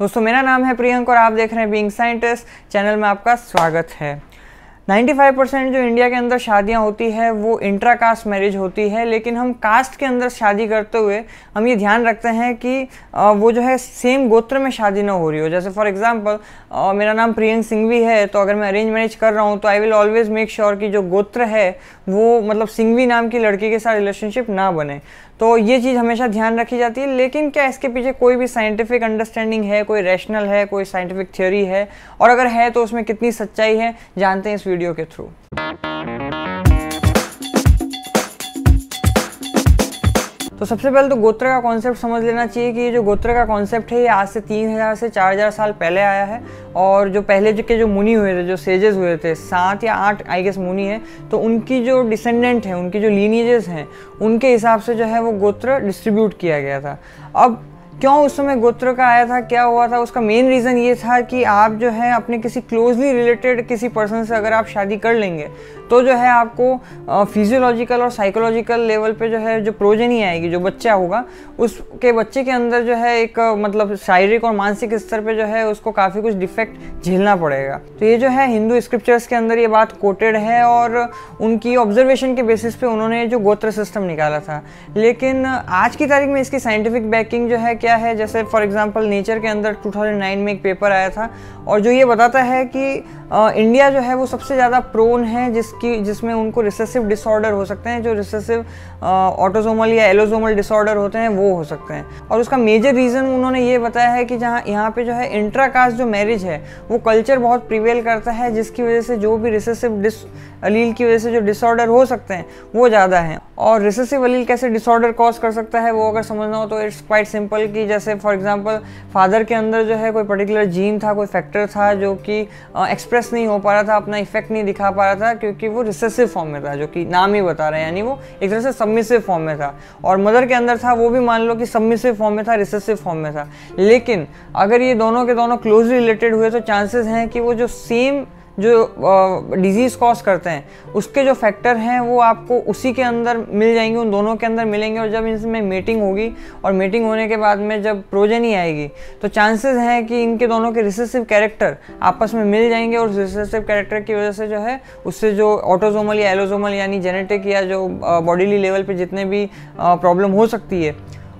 दोस्तों, मेरा नाम है प्रियंक और आप देख रहे हैं बीइंग साइंटिस्ट चैनल में आपका स्वागत है। 95 परसेंट जो इंडिया के अंदर शादियाँ होती है, वो इंट्रा कास्ट मैरिज होती है, लेकिन हम कास्ट के अंदर शादी करते हुए हम ये ध्यान रखते हैं कि वो जो है सेम गोत्र में शादी ना हो रही हो। जैसे फॉर एग्जांपल मेरा नाम प्रियंक सिंघवी है तो अगर मैं अरेंज मैरिज कर रहा हूँ तो I will always make sure कि जो गोत्र है, वो मतलब सिंघवी नाम की लड़की के साथ रिलेशनशिप ना बने। तो ये चीज़ हमेशा ध्यान रखी जाती है, लेकिन क्या इसके पीछे कोई भी साइंटिफिक अंडरस्टैंडिंग है, कोई रैशनल है, कोई साइंटिफिक थ्योरी है? और अगर है तो उसमें कितनी सच्चाई है, जानते हैं इस वीडियो के थ्रू तो सबसे पहले तो गोत्र का कॉन्सेप्ट समझ लेना चाहिए कि ये जो गोत्र का कॉन्सेप्ट है, ये आज से तीन हज़ार से चार हज़ार साल पहले आया है। और जो पहले के जो मुनि हुए थे, जो सेजेस हुए थे, सात या आठ आई गेस मुनि है तो उनकी जो डिसेंडेंट हैं, उनकी जो लीनिजेस हैं, उनके हिसाब से जो है वो गोत्र डिस्ट्रीब्यूट किया गया था। अब क्यों उस समय गोत्र का आया था, क्या हुआ था? उसका मेन रीज़न ये था कि आप जो है अपने किसी क्लोजली रिलेटेड किसी पर्सन से अगर आप शादी कर लेंगे तो जो है आपको फिजियोलॉजिकल और साइकोलॉजिकल लेवल पे जो है, जो प्रोजनी आएगी, जो बच्चा होगा, उसके बच्चे के अंदर जो है एक मतलब शारीरिक और मानसिक स्तर पे जो है उसको काफ़ी कुछ डिफेक्ट झेलना पड़ेगा। तो ये जो है हिंदू स्क्रिप्चर्स के अंदर ये बात कोटेड है और उनकी ऑब्जर्वेशन के बेसिस पे उन्होंने जो गोत्र सिस्टम निकाला था। लेकिन आज की तारीख में इसकी साइंटिफिक बैकिंग जो है क्या है? जैसे फॉर एग्ज़ाम्पल नेचर के अंदर 2009 में एक पेपर आया था, और जो ये बताता है कि इंडिया जो है वो सबसे ज़्यादा प्रोन है जिसकी, जिसमें उनको रिसेसिव डिसऑर्डर हो सकते हैं, जो रिसेसिव ऑटोजोमल या एलोजोमल डिसऑर्डर होते हैं, वो हो सकते हैं। और उसका मेजर रीज़न उन्होंने ये बताया है कि जहाँ, यहाँ पे जो है इंट्राकास्ट जो मैरिज है, वो कल्चर बहुत प्रिवेल करता है, जिसकी वजह से जो भी रिसेसिव डिस अलील की वजह से जो डिसऑर्डर हो सकते हैं, वो ज़्यादा हैं। और रिसेसिव अलील कैसे डिसऑर्डर कॉज कर सकता है, वो अगर समझना हो तो इट्स क्वाइट सिंपल कि जैसे फॉर एग्जांपल फादर के अंदर जो है कोई पर्टिकुलर जीन था, कोई फैक्टर था जो कि एक्सप्रेस नहीं हो पा रहा था, अपना इफ़ेक्ट नहीं दिखा पा रहा था क्योंकि वो रिसेसिव फॉर्म में था, जो कि नाम ही बता रहे हैं, यानी वो एक तरह से सबमिसिव फॉर्म में था। और मदर के अंदर था, वो भी मान लो कि सबमिसिव फॉर्म में था रिसेसिव फॉर्म में था। लेकिन अगर ये दोनों के दोनों क्लोजली रिलेटेड हुए तो चांसेस हैं कि वो जो सेम जो डिज़ीज़ कॉज करते हैं, उसके जो फैक्टर हैं, वो आपको उसी के अंदर मिल जाएँगे, उन दोनों के अंदर मिलेंगे। और जब इनमें मीटिंग होगी, और मीटिंग होने के बाद में जब प्रोजनी आएगी तो चांसेस हैं कि इनके दोनों के रिसेसिव कैरेक्टर आपस में मिल जाएँगे। और रिसेसिव कैरेक्टर की वजह से जो है, उससे जो ऑटोजोमल या एलोजोमल यानी जेनेटिक या जो बॉडीली लेवल पर जितने भी प्रॉब्लम हो सकती है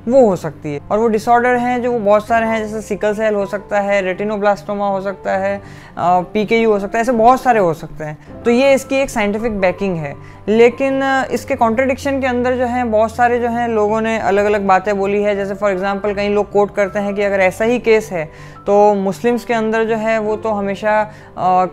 वो हो सकती है। और वो डिसऑर्डर हैं जो बहुत सारे हैं, जैसे सिकल सेल हो सकता है रेटिनोब्लास्टोमा हो सकता है पी के यू हो सकता है, ऐसे बहुत सारे हो सकते हैं। तो ये इसकी एक साइंटिफिक बैकिंग है। लेकिन इसके कॉन्ट्रडिक्शन के अंदर जो है, बहुत सारे जो हैं, लोगों ने अलग अलग बातें बोली है। जैसे फॉर एग्ज़ाम्पल कई लोग कोट करते हैं कि अगर ऐसा ही केस है तो मुस्लिम्स के अंदर जो है, वो तो हमेशा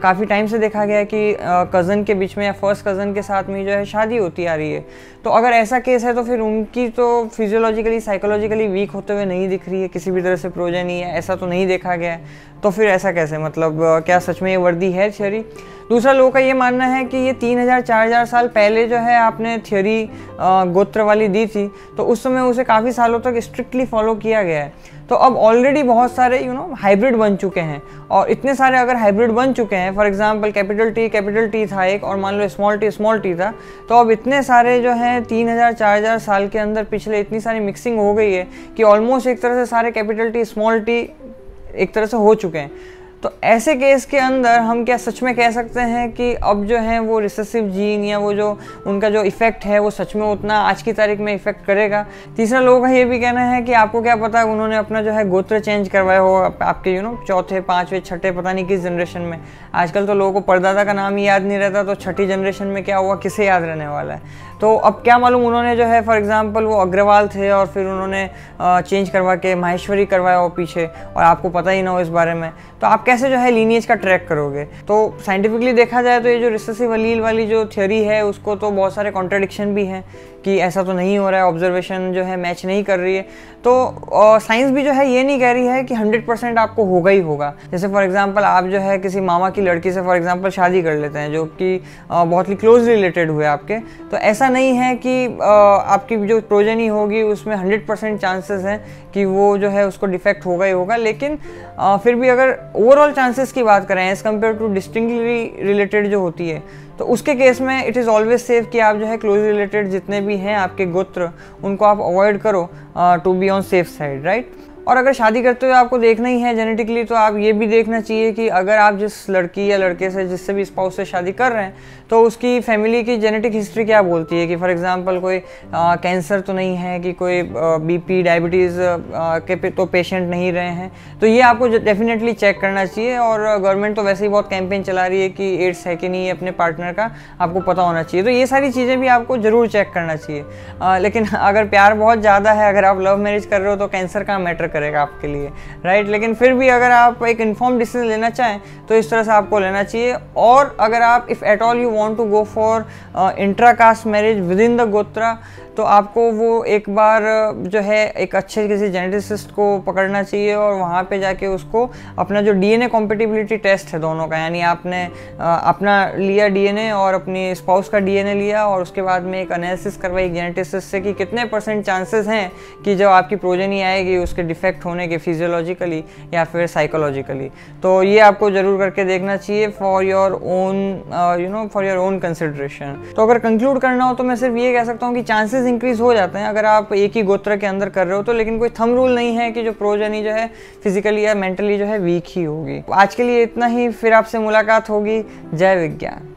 काफ़ी टाइम से देखा गया है कि कज़न के बीच में या फ़र्स्ट कज़न के साथ में जो है शादी होती आ रही है। तो अगर ऐसा केस है तो फिर उनकी तो फिजियोलॉजिकली साइकोलॉजिकली वीक होते हुए नहीं दिख रही है, किसी भी तरह से प्रोजन प्रोजनी है, ऐसा तो नहीं देखा गया है। तो फिर ऐसा कैसे? मतलब क्या सच में ये वर्दी है थियोरी दूसरा लोगों का ये मानना है कि ये तीन हज़ार, चार हज़ार साल पहले जो है आपने थियोरी गोत्र वाली दी थी तो उस समय उसे काफ़ी सालों तक स्ट्रिक्टली फॉलो किया गया है। तो अब ऑलरेडी बहुत सारे यू नो हाइब्रिड बन चुके हैं। और इतने सारे अगर हाइब्रिड बन चुके हैं for example capital T capital T था एक, और मान लो स्मॉल टी स्मॉल टी था तो अब इतने सारे जो हैं तीन हज़ार, चार हज़ार साल के अंदर पिछले इतनी सारी मिक्सिंग हो गई है कि ऑलमोस्ट एक तरह से सारे कैपिटल टी स्मॉल टी एक तरह से हो चुके हैं। तो ऐसे केस के अंदर हम क्या सच में कह सकते हैं कि अब जो है वो रिसेसिव जीन या वो जो उनका जो इफ़ेक्ट है वो सच में उतना आज की तारीख में इफ़ेक्ट करेगा? तीसरा लोगों का ये भी कहना है कि आपको क्या पता है उन्होंने अपना जो है गोत्र चेंज करवाया हो आपके यू नो चौथे, पाँचवें, छठे, पता नहीं किस जनरेशन में। आजकल तो लोगों को परदादा का नाम ही याद नहीं रहता तो छठी जनरेशन में क्या हुआ, किसे याद रहने वाला है? तो अब क्या मालूम उन्होंने जो है फॉर एग्ज़ाम्पल वो अग्रवाल थे और फिर उन्होंने चेंज करवा के माहेश्वरी करवाया हो पीछे, और आपको पता ही ना हो इस बारे में। तो आप कैसे जो है लीनियज का ट्रैक करोगे? तो साइंटिफिकली देखा जाए तो ये जो रिसेसिव अलील वाली जो थ्योरी है, उसको तो बहुत सारे कॉन्ट्रडिक्शन भी हैं कि ऐसा तो नहीं हो रहा है ऑब्जर्वेशन जो है मैच नहीं कर रही है। तो साइंस भी जो है ये नहीं कह रही है कि हंड्रेड परसेंट आपको होगा ही होगा। जैसे फॉर एग्जांपल आप जो है किसी मामा की लड़की से फॉर एग्जांपल शादी कर लेते हैं, जो कि बहुत ही क्लोज रिलेटेड हुए आपके। तो ऐसा नहीं है कि आपकी जो प्रोजनी होगी, उसमें हंड्रेड परसेंट चांसेस हैं कि वो जो है उसको डिफेक्ट होगा ही होगा। लेकिन फिर भी अगर ओवरऑल चांसेस की बात करें as compared to distinctly related जो होती है तो उसके केस में इट इज़ ऑलवेज सेफ़ कि आप जो है क्लोज रिलेटेड जितने भी हैं आपके गोत्र, उनको आप अवॉइड करो to be on safe side right और अगर शादी करते हुए आपको देखना ही है जेनेटिकली तो आप ये भी देखना चाहिए कि अगर आप जिस लड़की या लड़के से जिससे भी स्पाउस से शादी कर रहे हैं तो उसकी फैमिली की जेनेटिक हिस्ट्री क्या बोलती है कि फॉर एग्जांपल कोई कैंसर तो नहीं है कि कोई बीपी डायबिटीज़ के पे, तो पेशेंट नहीं रहे हैं तो ये आपको डेफिनेटली चेक करना चाहिए और गवर्नमेंट तो वैसे ही बहुत कैंपेन चला रही है कि एड्स है कि नहीं अपने पार्टनर का आपको पता होना चाहिए। तो ये सारी चीज़ें भी आपको ज़रूर चेक करना चाहिए। लेकिन अगर प्यार बहुत ज़्यादा है अगर आप लव मैरिज कर रहे हो तो कैंसर का मैटर करेगा आपके लिए राइट लेकिन फिर भी अगर आप एक इन्फॉर्म डिसीज़न लेना चाहें तो इस तरह से आपको लेना चाहिए। और अगर आप if at all you want to go for intra caste marriage within the गोत्रा तो आपको वो एक बार, जो है, एक अच्छे किसी जेनेटिसिस्ट को पकड़ना चाहिए और वहाँ पे जाके उसको अपना जो डीएनए कॉम्पिटिबिलिटी टेस्ट है दोनों का, यानी आपने अपना लिया डीएनए और अपनी स्पाउस का डीएनए लिया और उसके बाद में एक एनालिसिस करवाई जेनेटिसिस्ट से कि कितने परसेंट चांसेस हैं कि जब आपकी प्रोजनी आएगी उसके डिफेक्ट होने के फिजियोलॉजिकली या फिर साइकोलॉजिकली तो ये आपको ज़रूर करके देखना चाहिए for your own you know for your own consideration तो अगर कंक्लूड करना हो तो मैं सिर्फ़ ये कह सकता हूँ कि चांसेस चांसेस इंक्रीज हो जाते हैं अगर आप एक ही गोत्र के अंदर कर रहे हो तो लेकिन कोई थम रूल नहीं है कि जो प्रोजनी जो है फिजिकली या मेंटली जो है वीक ही होगी। आज के लिए इतना ही, फिर आपसे मुलाकात होगी। जय विज्ञान।